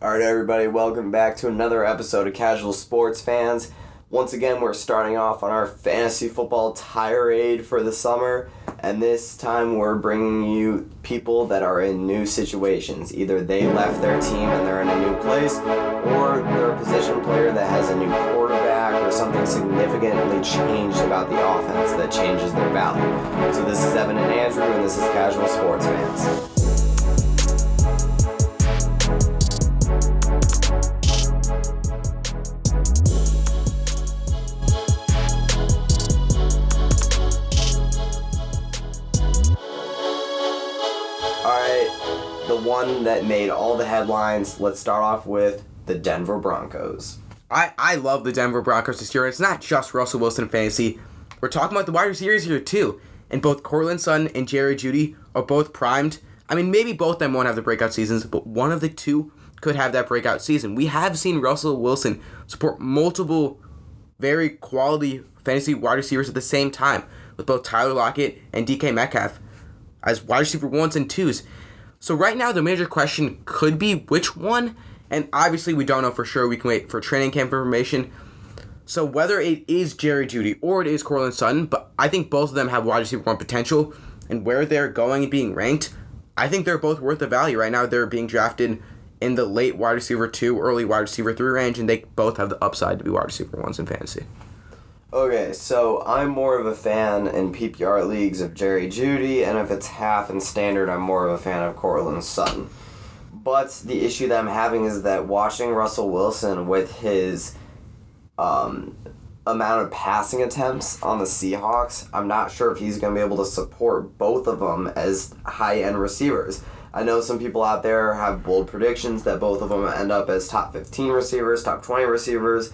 All right, everybody, welcome back to another episode of Casual Sports Fans. Once again, we're starting off on our fantasy football tirade for the summer, and this time we're bringing you people that are in new situations. Either they left their team and they're in a new place, or they're a position player that has a new quarterback or something significantly changed about the offense that changes their value. So, this is Evan and Andrew, and this is Casual Sports Fans. One that made all the headlines. Let's start off with the Denver Broncos. I, I love the Denver Broncos this year. It's not just Russell Wilson fantasy. We're talking about the wide receivers here too. And both Courtland Sutton and Jerry Jeudy are both primed. I mean, maybe both of them won't have the breakout seasons, but one of the two could have that breakout season. We have seen Russell Wilson support multiple very quality fantasy wide receivers at the same time, with both Tyler Lockett and DK Metcalf as wide receiver ones and twos. So right now the major question could be which one, and obviously we don't know for sure. We can wait for training camp information. So whether it is Jerry Jeudy or it is Courtland Sutton, but I think both of them have wide receiver one potential, and where they're going and being ranked, I think they're both worth the value. Right now they're being drafted in the late wide receiver two, early wide receiver three range, and they both have the upside to be wide receiver ones in fantasy. Okay, so I'm more of a fan in PPR leagues of Jerry Jeudy, and if it's half and standard, I'm more of a fan of Courtland Sutton. But the issue that I'm having is that watching Russell Wilson with his um, amount of passing attempts on the Seahawks, I'm not sure if he's going to be able to support both of them as high end receivers. I know some people out there have bold predictions that both of them end up as top 15 receivers, top 20 receivers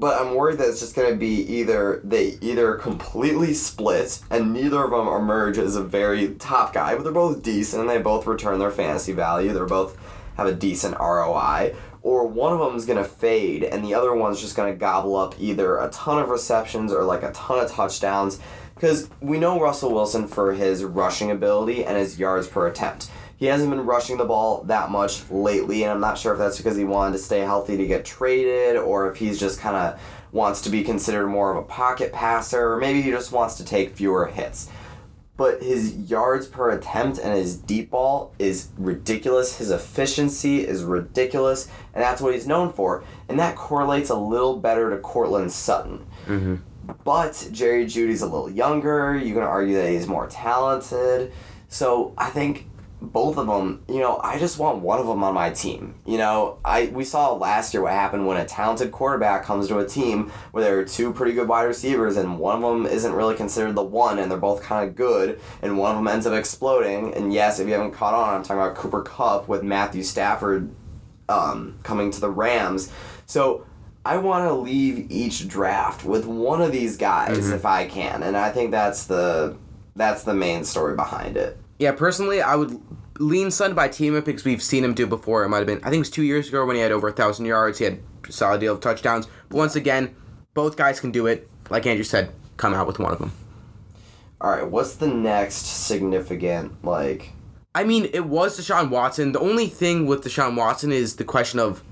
but I'm worried that it's just to be either they either completely split and neither of them emerge as a very top guy, but they're both decent and they both return their fantasy value. They're both have a decent ROI, or one of them is to fade and the other one's just to gobble up either a ton of receptions or like a ton of touchdowns. Because we know Russell Wilson for his rushing ability and his yards per attempt he hasn't been rushing the ball that much lately, and I'm not sure if that's because he wanted to stay healthy to get traded or if he's just kind of wants to be considered more of a pocket passer, or maybe he just wants to take fewer hits. But his yards per attempt and his deep ball is ridiculous. His efficiency is ridiculous, and that's what he's known for. And that correlates a little better to Courtland Sutton. Mm-hmm. But Jerry Jeudy's a little younger. You can argue that he's more talented. So I think both of them, you know, I just want one of them on my team. You know, I we saw last year what happened when a talented quarterback comes to a team where there are two pretty good wide receivers and one of them isn't really considered the one and they're both kind of good and one of them ends up exploding. And yes, if you haven't caught on, I'm talking about Cooper Kupp with Matthew Stafford um, coming to the Rams. So I want to leave each draft with one of these guys mm-hmm. if I can, and I think that's the that's the main story behind it. Yeah, personally, I would lean Sun by team because we've seen him do before. It might have been, I think it was two years ago when he had over a thousand yards. He had a solid deal of touchdowns. But once again, both guys can do it. Like Andrew said, come out with one of them. All right, what's the next significant like? I mean, it was Deshaun Watson. The only thing with Deshaun Watson is the question of,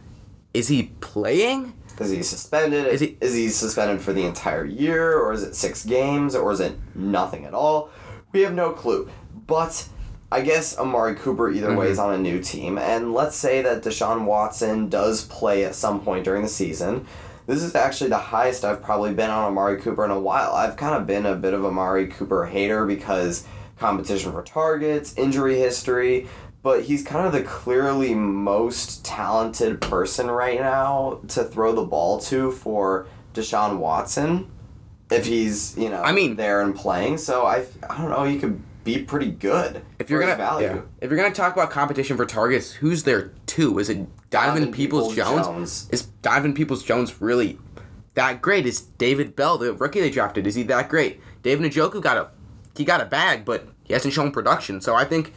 is he playing? Is he suspended? Is he is he suspended for the entire year, or is it six games, or is it nothing at all? We have no clue. But I guess Amari Cooper either mm-hmm. way is on a new team, and let's say that Deshaun Watson does play at some point during the season. This is actually the highest I've probably been on Amari Cooper in a while. I've kind of been a bit of Amari Cooper hater because competition for targets, injury history, but he's kind of the clearly most talented person right now to throw the ball to for Deshaun Watson if he's, you know, I mean, there and playing. So I I don't know, he could be pretty good. If you're gonna value. Yeah. if you're gonna talk about competition for targets, who's there too? Is it Donovan, Peoples, Jones? Is Donovan Peoples Jones really that great? Is David Bell, the rookie they drafted, is he that great? David Njoku got a he got a bag, but he hasn't shown production. So I think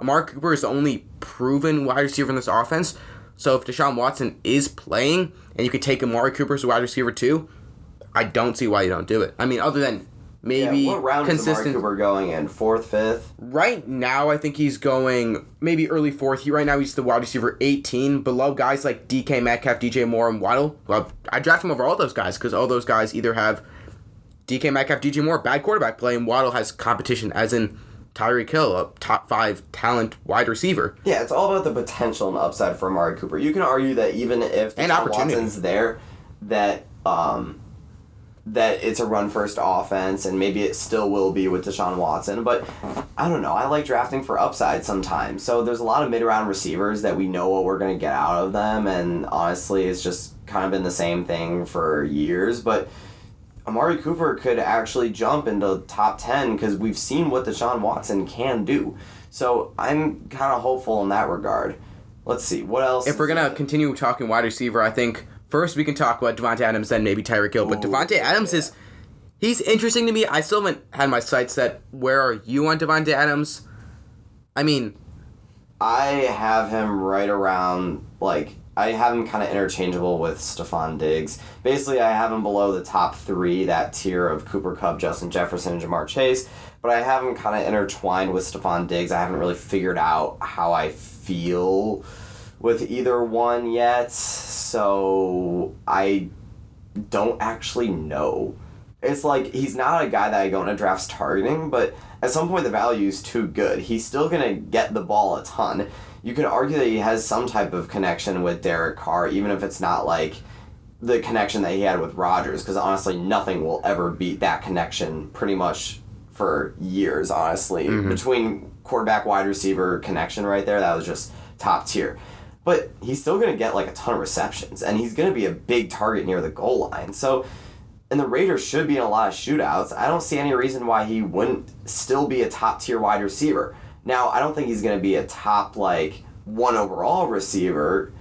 Amari Cooper is the only proven wide receiver in this offense. So if Deshaun Watson is playing and you could take Amari Cooper as a wide receiver too, I don't see why you don't do it. I mean, other than maybe yeah, what round is consistent. Cooper going in? Fourth, fifth? Right now, I think he's going maybe early fourth. He right now he's the wide receiver 18, below guys like DK Metcalf, DJ Moore, and Waddle. Well, I draft him over all those guys because all those guys either have DK Metcalf, DJ Moore, bad quarterback play, and Waddle has competition, as in Tyreek Hill, a top five talent wide receiver. Yeah, it's all about the potential and upside for Amari Cooper. You can argue that even if And. Watson's there, that um, that it's a run first offense, and maybe it still will be with Deshaun Watson. But I don't know. I like drafting for upside sometimes. So there's a lot of mid round receivers that we know what we're gonna get out of them, and honestly, it's just kind of been the same thing for years. But Amari Cooper could actually jump into top 10 because we've seen what Deshaun Watson can do. So I'm kind of hopeful in that regard. Let's see. What else? If we're gonna continue talking wide receiver, I think first we can talk about Davante Adams, then maybe Tyreek Hill. But Davante Adams yeah. is he's interesting to me. I still haven't had my sights set. Where are you on Davante Adams? I mean, I have him right around, like, I have him kind of interchangeable with Stefon Diggs. Basically, I have him below the top three, that tier of Cooper Kupp, Justin Jefferson, and Ja'Marr Chase. But I have him kind of intertwined with Stefon Diggs. I haven't really figured out how I feel with either one yet. So I don't actually know. It's like he's not a guy that I go into drafts targeting, but at some point the value is too good. He's still gonna get the ball a ton. You can argue that he has some type of connection with Derek Carr, even if it's not like the connection that he had with Rodgers, because honestly, nothing will ever beat that connection pretty much for years, honestly. Mm-hmm. Between quarterback wide receiver connection right there, that was just top tier. But he's still going to get like a ton of receptions, and he's going to be a big target near the goal line. So, and the Raiders should be in a lot of shootouts. I don't see any reason why he wouldn't still be a top tier wide receiver. Now, I don't think he's going to be a top like one overall receiver,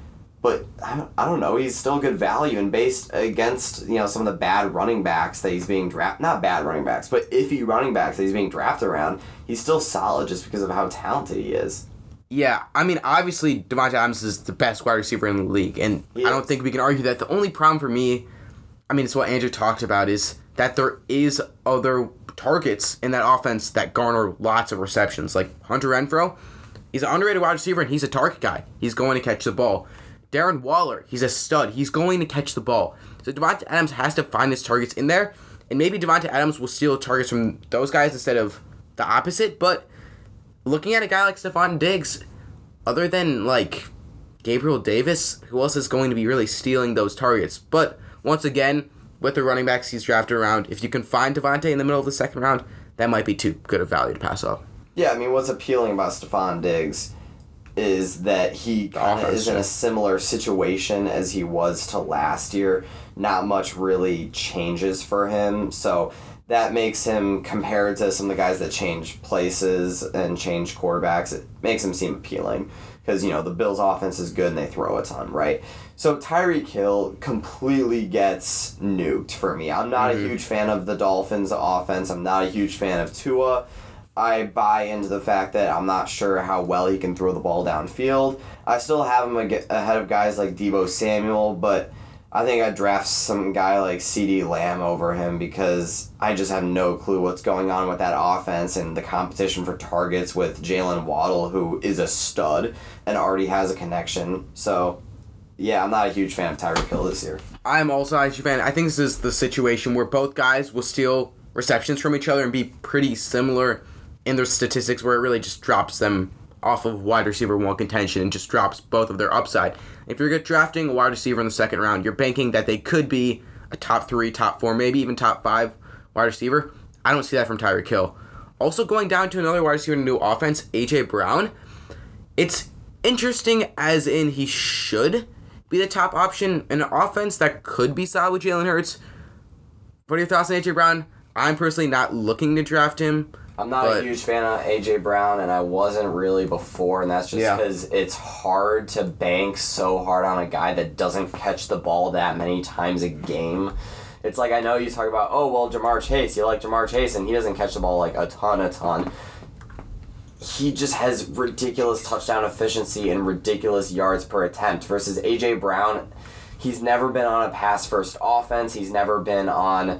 but I don't, know. He's still good value, and based against you know some of the bad running backs that he's being drafted, not bad running backs, but iffy running backs that he's being drafted around, he's still solid just because of how talented he is. Yeah, I mean, obviously Davante Adams is the best wide receiver in the league, and I don't think we can argue that. The only problem for me, I mean, it's what Andrew talked about, is that there is other targets in that offense that garner lots of receptions, like Hunter Renfrow. He's an underrated wide receiver, and he's a target guy. He's going to catch the ball. Darren Waller, he's a stud. He's going to catch the ball. So Davante Adams has to find his targets in there, and maybe Davante Adams will steal targets from those guys instead of the opposite. But looking at a guy like Stefon Diggs, other than like Gabriel Davis, who else is going to be really stealing those targets? But once again, with the running backs he's drafted around, if you can find Davante in the middle of the second round, that might be too good of value to pass up. Yeah, I mean, what's appealing about Stefon Diggs is that he kind of is in a similar situation as he was to last year. Not much really changes for him, so that makes him compared to some of the guys that change places and change quarterbacks. It makes him seem appealing because you know the Bills' offense is good and they throw a ton, right? So Tyreek Hill completely gets nuked for me. I'm not a mm-hmm. huge fan of the Dolphins' offense. I'm not a huge fan of Tua. I buy into the fact that I'm not sure how well he can throw the ball downfield. I still have him ahead of guys like Deebo Samuel, but I think I'd draft some guy like CeeDee Lamb over him because I just have no clue what's going on with that offense and the competition for targets with Jaylen Waddle, who is a stud and already has a connection. So, yeah, I'm not a huge fan of Tyreek Hill this year. I'm also not a huge fan. I think this is the situation where both guys will steal receptions from each other and be pretty similar in their statistics, where it really just drops them off of wide receiver one contention and just drops both of their upside. If you're drafting a wide receiver in the second round, you're banking that they could be a top three, top four, maybe even top five wide receiver. I don't see that from Tyreek Hill. Also, going down to another wide receiver in a new offense, AJ Brown. It's interesting as in he should be the top option in an offense that could be solid with Jalen Hurts. What are your thoughts on AJ Brown? I'm personally not looking to draft him. I'm not But- a huge fan of AJ Brown, and I wasn't really before, and that's just Yeah. because it's hard to bank so hard on a guy that doesn't catch the ball that many times a game. It's like I know you talk about, oh well, Ja'Marr Chase, you like Ja'Marr Chase, and he doesn't catch the ball like a ton, a ton. He just has ridiculous touchdown efficiency and ridiculous yards per attempt versus AJ Brown. He's never been on a pass first offense. He's never been on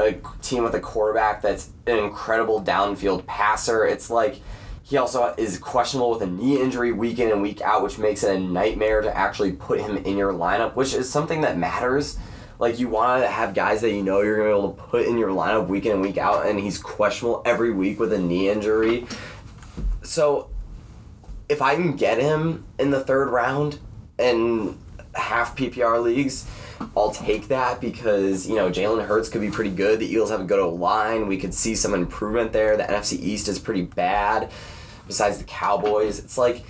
a team with a quarterback that's an incredible downfield passer. It's like he also is questionable with a knee injury week in and week out, which makes it a nightmare to actually put him in your lineup, which is something that matters. Like you want to have guys that you know you're gonna be able to put in your lineup week in and week out, and he's questionable every week with a knee injury. So, if I can get him in the third round in half PPR leagues, I'll take that because you know Jalen Hurts could be pretty good. The Eagles have a good O line. We could see some improvement there. The NFC East is pretty bad. Besides the Cowboys, it's like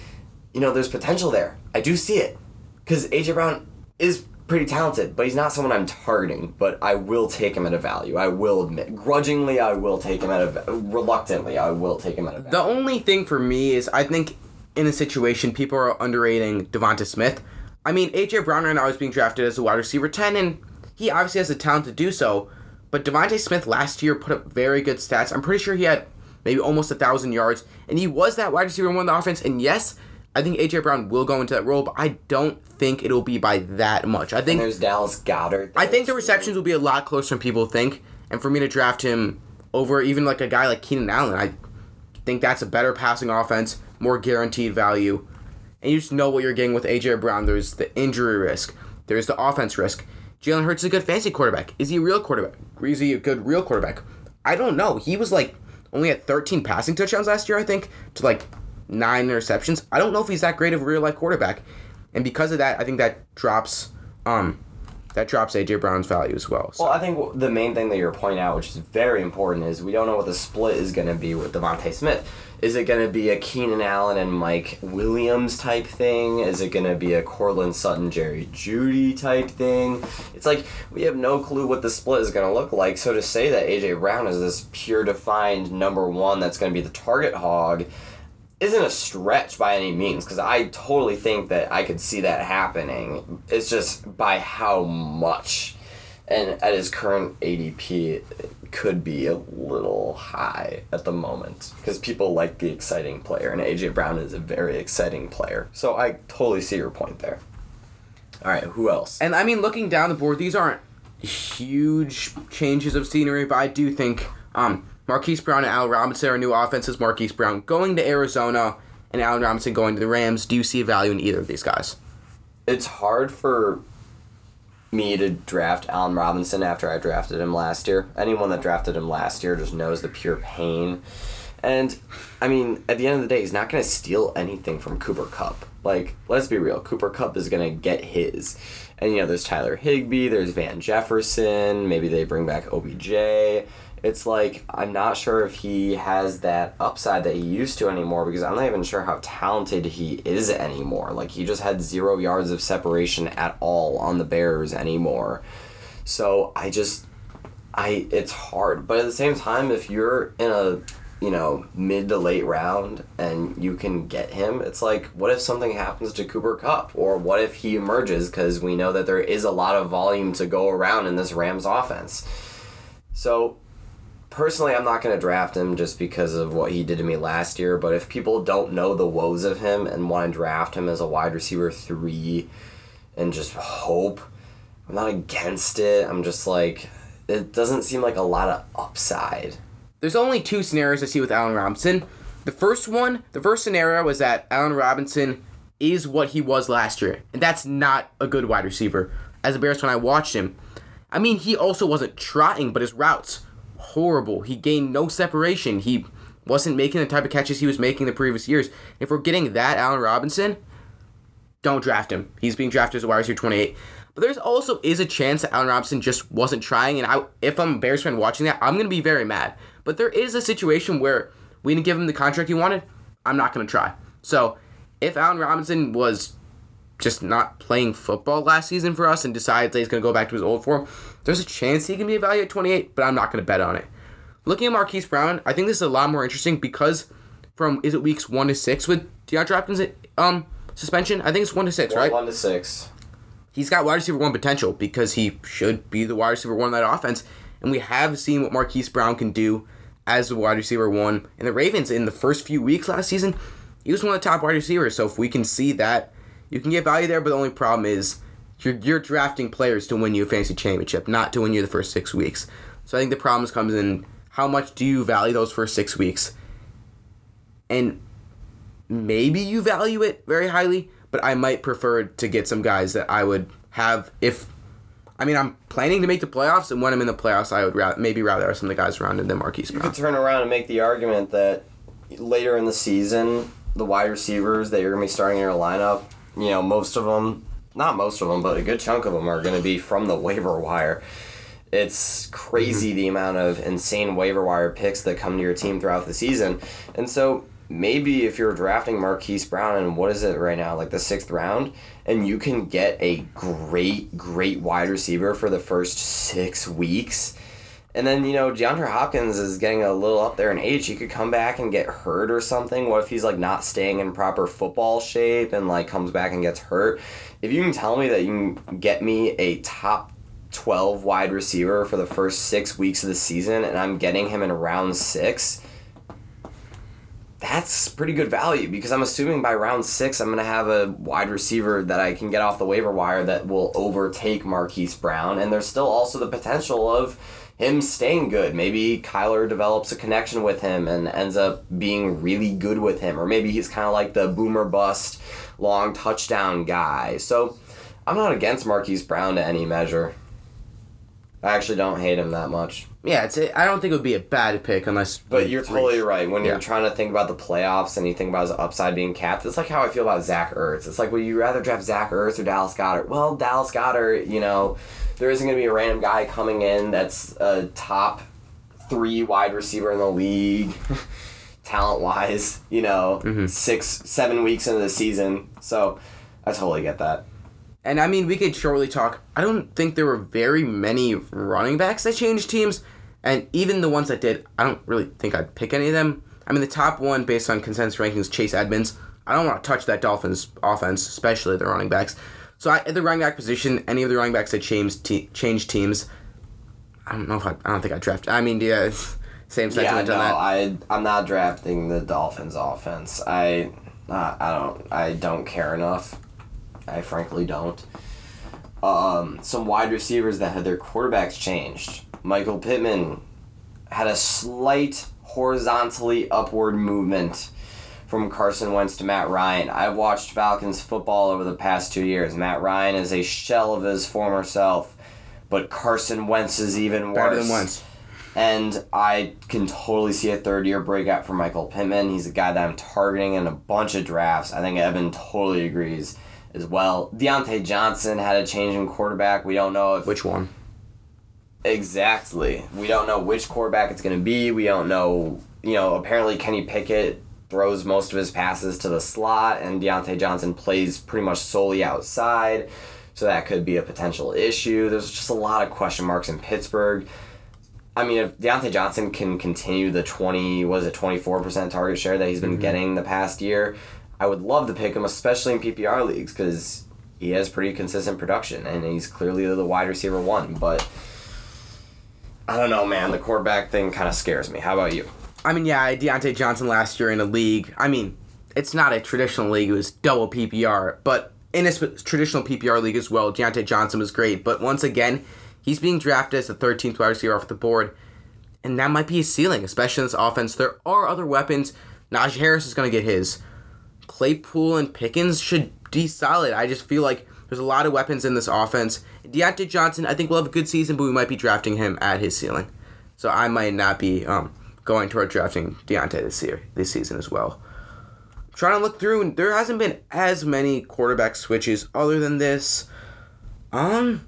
you know there's potential there. I do see it because AJ Brown is pretty talented, but he's not someone I'm targeting. But I will take him at a value. I will admit, grudgingly, I will take him at a reluctantly, I will take him at a value. The only thing for me is I think in a situation people are underrating Devonta Smith. I mean, AJ Brown right now is being drafted as a wide receiver 10, and he obviously has the talent to do so. But Devonta Smith last year put up very good stats. I'm pretty sure he had maybe almost a thousand yards, and he was that wide receiver one in the offense. And yes, I think AJ Brown will go into that role, but I don't think it'll be by that much. I And think there's Dallas Goedert. I think the receptions will be a lot closer than people think, and for me to draft him over even like a guy like Keenan Allen, I think that's a better passing offense, more guaranteed value, and you just know what you're getting with AJ Brown. There's the injury risk, there's the offense risk. Jalen Hurts is a good fancy quarterback. Is he a real quarterback? Is he a good real quarterback? I don't know. He was like only at 13 passing touchdowns last year, I think, to like nine interceptions. I don't know if he's that great of a real life quarterback, and because of that, I think that drops um that drops AJ Brown's value as well. So. Well, I think the main thing that you're pointing out, which is very important, is we don't know what the split is going to be with Devonta Smith. Is it going to be a Keenan Allen and Mike Williams type thing? Is it going to be a Courtland Sutton, Jerry Jeudy type thing? It's like we have no clue what the split is going to look like. So to say that AJ Brown is this pure defined number one that's going to be the target hog isn't a stretch by any means because I totally think that I could see that happening. It's just by how much. And at his current ADP, it could be a little high at the moment because people like the exciting player, and AJ Brown is a very exciting player. So I totally see your point there. All right, who else? And I mean, looking down the board, these aren't huge changes of scenery, but I do think um, Marquise Brown and Al Robinson are new offenses. Marquise Brown going to Arizona and Allen Robinson going to the Rams. Do you see value in either of these guys? it's hard for me to draft Allen Robinson after I drafted him last year. Anyone that drafted him last year just knows the pure pain. And I mean, at the end of the day, he's not going to steal anything from Cooper Kupp. Like, let's be real. Cooper Kupp is going to get his. And, you know, there's Tyler Higbee, there's Van Jefferson, maybe they bring back OBJ. It's like, I'm not sure if he has that upside that he used to anymore because I'm not even sure how talented he is anymore. Like, he just had zero yards of separation at all on the Bears anymore. So, I just, I, it's hard. But at the same time, if you're in a you know, mid to late round and you can get him, it's like, what if something happens to Cooper Kupp? Or what if he emerges? Because we know that there is a lot of volume to go around in this Rams offense. So, personally, I'm not going to draft him just because of what he did to me last year. But if people don't know the woes of him and want to draft him as a wide receiver three and just hope, I'm not against it. I'm just like, it doesn't seem like a lot of upside. There's only two scenarios I see with Allen Robinson. The first one, the first scenario was that Allen Robinson is what he was last year, and that's not a good wide receiver. As a Bears fan, I watched him. I mean, he also wasn't trotting, but his routes horrible. He gained no separation. He wasn't making the type of catches he was making the previous years. If we're getting that Allen Robinson, don't draft him. He's being drafted as a wide receiver 28. But there's also is a chance that Allen Robinson just wasn't trying, and I, if I'm a Bears fan watching that, I'm gonna be very mad. But there is a situation where we didn't give him the contract he wanted. I'm not gonna try. So if Allen Robinson was just not playing football last season for us and decides that he's gonna go back to his old form, there's a chance he can be evaluated at 28, but I'm not gonna bet on it. Looking at Marquise Brown, I think this is a lot more interesting because from is it weeks one to six with DeAndre Hopkins um suspension? I think it's one to six, right? One to six. he's got wide receiver one potential because he should be the wide receiver one in that offense. And we have seen what Marquise Brown can do as the wide receiver one. And the Ravens in the first few weeks last season, he was one of the top wide receivers. So if we can see that, you can get value there. But the only problem is you're, you're drafting players to win you a fantasy championship, not to win you the first six weeks. So I think the problems comes in how much do you value those first six weeks, and maybe you value it very highly, but I might prefer to get some guys that I would have if. I mean, I'm planning to make the playoffs, and when I'm in the playoffs, I would maybe rather have some of the guys around than Marquise You could turn around and make the argument that later in the season, the wide receivers that you're going to be starting in your lineup, you know, most of them, not most of them, but a good chunk of them are going to be from the waiver wire. It's crazy mm-hmm. the amount of insane waiver wire picks that come to your team throughout the season. And so maybe if you're drafting Marquise Brown and what is it right now, like the sixth round, and you can get a great, great wide receiver for the first six weeks. And then, you know, DeAndre Hopkins is getting a little up there in age. He could come back and get hurt or something. What if he's like not staying in proper football shape and like comes back and gets hurt? If you can tell me that you can get me a top 12 wide receiver for the first six weeks of the season and I'm getting him in round six, that's pretty good value because I'm assuming by round six I'm gonna have a wide receiver that I can get off the waiver wire that will overtake Marquise Brown, and there's still also the potential of him staying good. Maybe Kyler develops a connection with him and ends up being really good with him, or maybe he's kind of like the boomer bust long touchdown guy. So I'm not against Marquise Brown to any measure. I actually don't hate him that much. Yeah, it's. A, I don't think it would be a bad pick unless. But you you're totally reach- right. When Yeah. you're trying to think about the playoffs and you think about his upside being capped, it's like how I feel about Zach Ertz. It's like, would you rather draft Zach Ertz or Dallas Goedert? Well, Dallas Goedert, you know, there isn't going to be a random guy coming in that's a top three wide receiver in the league, talent wise, you know, Mm-hmm. six, seven weeks into the season. So I totally get that. And I mean, we could shortly talk. I don't think there were very many running backs that changed teams, and even the ones that did, I don't really think I'd pick any of them. I mean, the top one based on consensus rankings, Chase Edmonds. I don't want to touch that Dolphins offense, especially the running backs. So I, at the running back position, any of the running backs that changed te- changed teams, I don't know if I, I don't think I draft. I mean, yeah, same Yeah, sentiment no, on that. I I'm not drafting the Dolphins offense. I uh, I don't I don't care enough. I frankly don't. Um, some wide receivers that had their quarterbacks changed. Michael Pittman had a slight horizontally upward movement from Carson Wentz to Matt Ryan. I've watched Falcons football over the past two years. Matt Ryan is a shell of his former self, but Carson Wentz is even worse. Better than Wentz. And I can totally see a third year breakout for Michael Pittman. He's a guy that I'm targeting in a bunch of drafts. I think Evan totally agrees as well. Diontae Johnson had a change in quarterback. We don't know if Which one? exactly. We don't know which quarterback it's going to be. We don't know. You know, apparently Kenny Pickett throws most of his passes to the slot, and Diontae Johnson plays pretty much solely outside. So that could be a potential issue. There's just a lot of question marks in Pittsburgh. I mean, if Diontae Johnson can continue the 20, was it 24% target share that he's been mm-hmm. getting the past year, I would love to pick him, especially in PPR leagues, because he has pretty consistent production, and he's clearly the wide receiver one. But I don't know, man. The quarterback thing kind of scares me. How about you? I mean, yeah, Diontae Johnson last year in a league. I mean, it's not a traditional league; it was double PPR. But in a traditional PPR league as well, Diontae Johnson was great. But once again, he's being drafted as the 13th wide receiver off the board, and that might be his ceiling, especially in this offense. There are other weapons. Najee Harris is going to get his. Claypool and Pickens should be solid. I just feel like there's a lot of weapons in this offense. Diontae Johnson, I think will have a good season, but we might be drafting him at his ceiling. So I might not be um, going toward drafting Diontae this year, this season as well. trying to look through, and there hasn't been as many quarterback switches other than this. Um,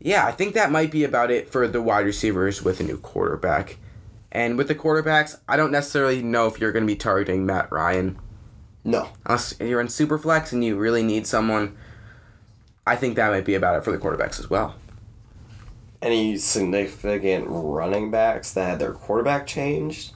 yeah, I think that might be about it for the wide receivers with a new quarterback. And with the quarterbacks, I don't necessarily know if you're going to be targeting Matt Ryan. No. Unless you're in Superflex and you really need someone, I think that might be about it for the quarterbacks as well. Any significant running backs that had their quarterback changed?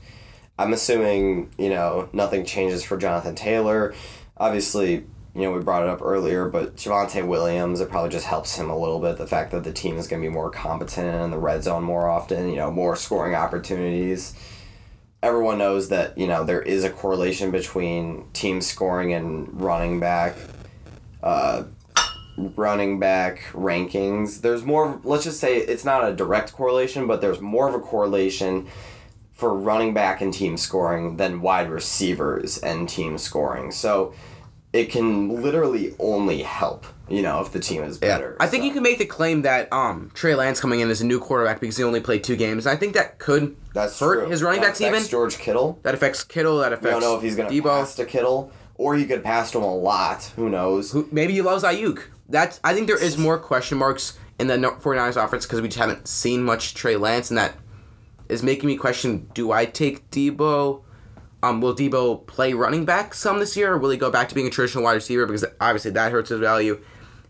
I'm assuming, you know, nothing changes for Jonathan Taylor. Obviously, you know, we brought it up earlier, but Javonte Williams, it probably just helps him a little bit. The fact that the team is going to be more competent in the red zone more often, you know, more scoring opportunities. Everyone knows that, you know, there is a correlation between team scoring and running back. Uh, running back rankings, there's more. Let's just say it's not a direct correlation, but there's more of a correlation for running back and team scoring than wide receivers and team scoring. So it can literally only help, you know, if the team is better. I think So you can make the claim that um Trey Lance coming in as a new quarterback because he only played two games. I think that could that's hurt true. his running That backs affects even. George Kittle. That affects Kittle. That We affects don't know if he's going to pass to Kittle or he could pass to him a lot. Who knows? Who, maybe he loves Aiyuk. That's I think there is more question marks in the No- 49ers offense because we just haven't seen much Trey Lance, and that is making me question: Do I take Deebo? Um, will Deebo play running back some this year, or will he go back to being a traditional wide receiver? Because obviously that hurts his value.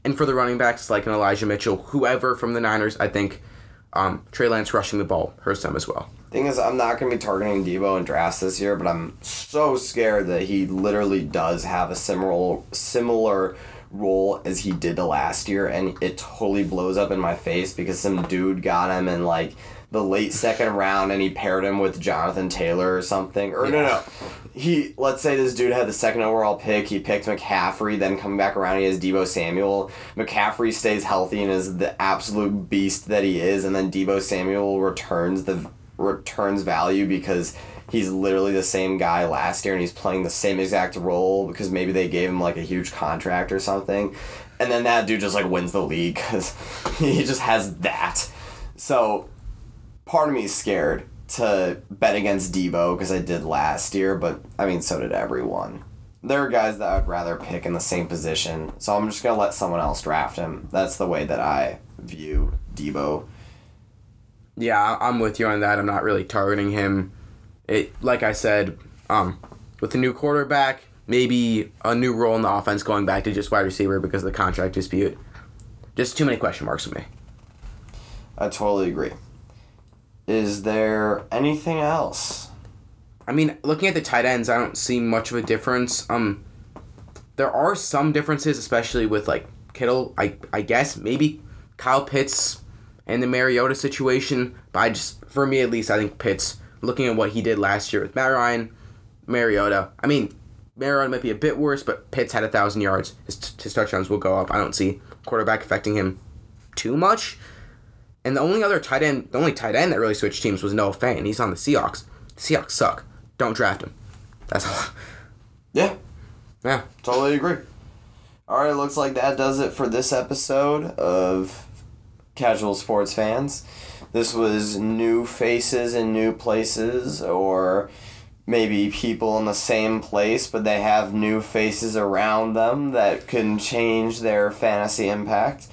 And for the running backs like an Elijah Mitchell, whoever from the Niners, I think um, Trey Lance rushing the ball hurts them as well. Thing is, I'm not going to be targeting Deebo in drafts this year, but I'm so scared that he literally does have a similar similar role as he did last year, and it totally blows up in my face because some dude got him in like the late second round, and he paired him with Jonathan Taylor or something. Or no, no, he let's say this dude had the second overall pick. He picked McCaffrey, then coming back around, he has Deebo Samuel. McCaffrey stays healthy and is the absolute beast that he is, and then Deebo Samuel returns the returns value because he's literally the same guy last year and he's playing the same exact role because maybe they gave him like a huge contract or something. And then that dude just like wins the league because he just has that. So part of me is scared to bet against Deebo because I did last year but I mean so did everyone. There are guys that I'd rather pick in the same position so I'm just gonna let someone else draft him. That's the way that I view Deebo. Yeah, I'm with you on that. I'm not really targeting him. It like I said, um, with the new quarterback, maybe a new role in the offense going back to just wide receiver because of the contract dispute. Just too many question marks for me. I totally agree. Is there anything else? I mean, looking at the tight ends, I don't see much of a difference. Um, there are some differences, especially with like Kittle. I I guess maybe Kyle Pitts and the Mariota situation. But I just, for me at least, I think Pitts. Looking at what he did last year with Matt Ryan, Mariota. I mean, Mariota might be a bit worse, but Pitts had a thousand yards. His, his touchdowns will go up. I don't see quarterback affecting him too much. And the only other tight end, the only tight end that really switched teams was Noah Fant. He's on the Seahawks. The Seahawks suck. Don't draft him. That's all. Yeah, Yeah. totally agree. All right, looks like that does it for this episode of Casual Sports Fans. This was new faces in new places, or maybe people in the same place, but they have new faces around them that can change their fantasy impact.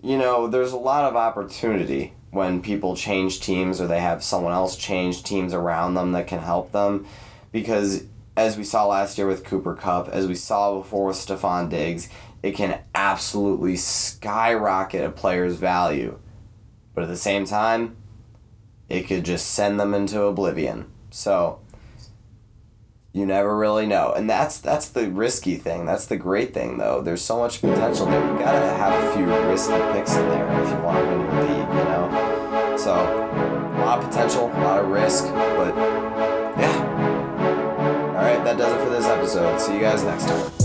You know, there's a lot of opportunity when people change teams or they have someone else change teams around them that can help them because as we saw last year with Cooper Kupp, as we saw before with Stefon Diggs, it can absolutely skyrocket a player's value. But at the same time, it could just send them into oblivion. So you never really know. And that's that's the risky thing. That's the great thing though. There's so much potential there. You gotta have a few risky picks in there if you want to win your league, you know? So a lot of potential, a lot of risk, but yeah. Alright, that does it for this episode. See you guys next time.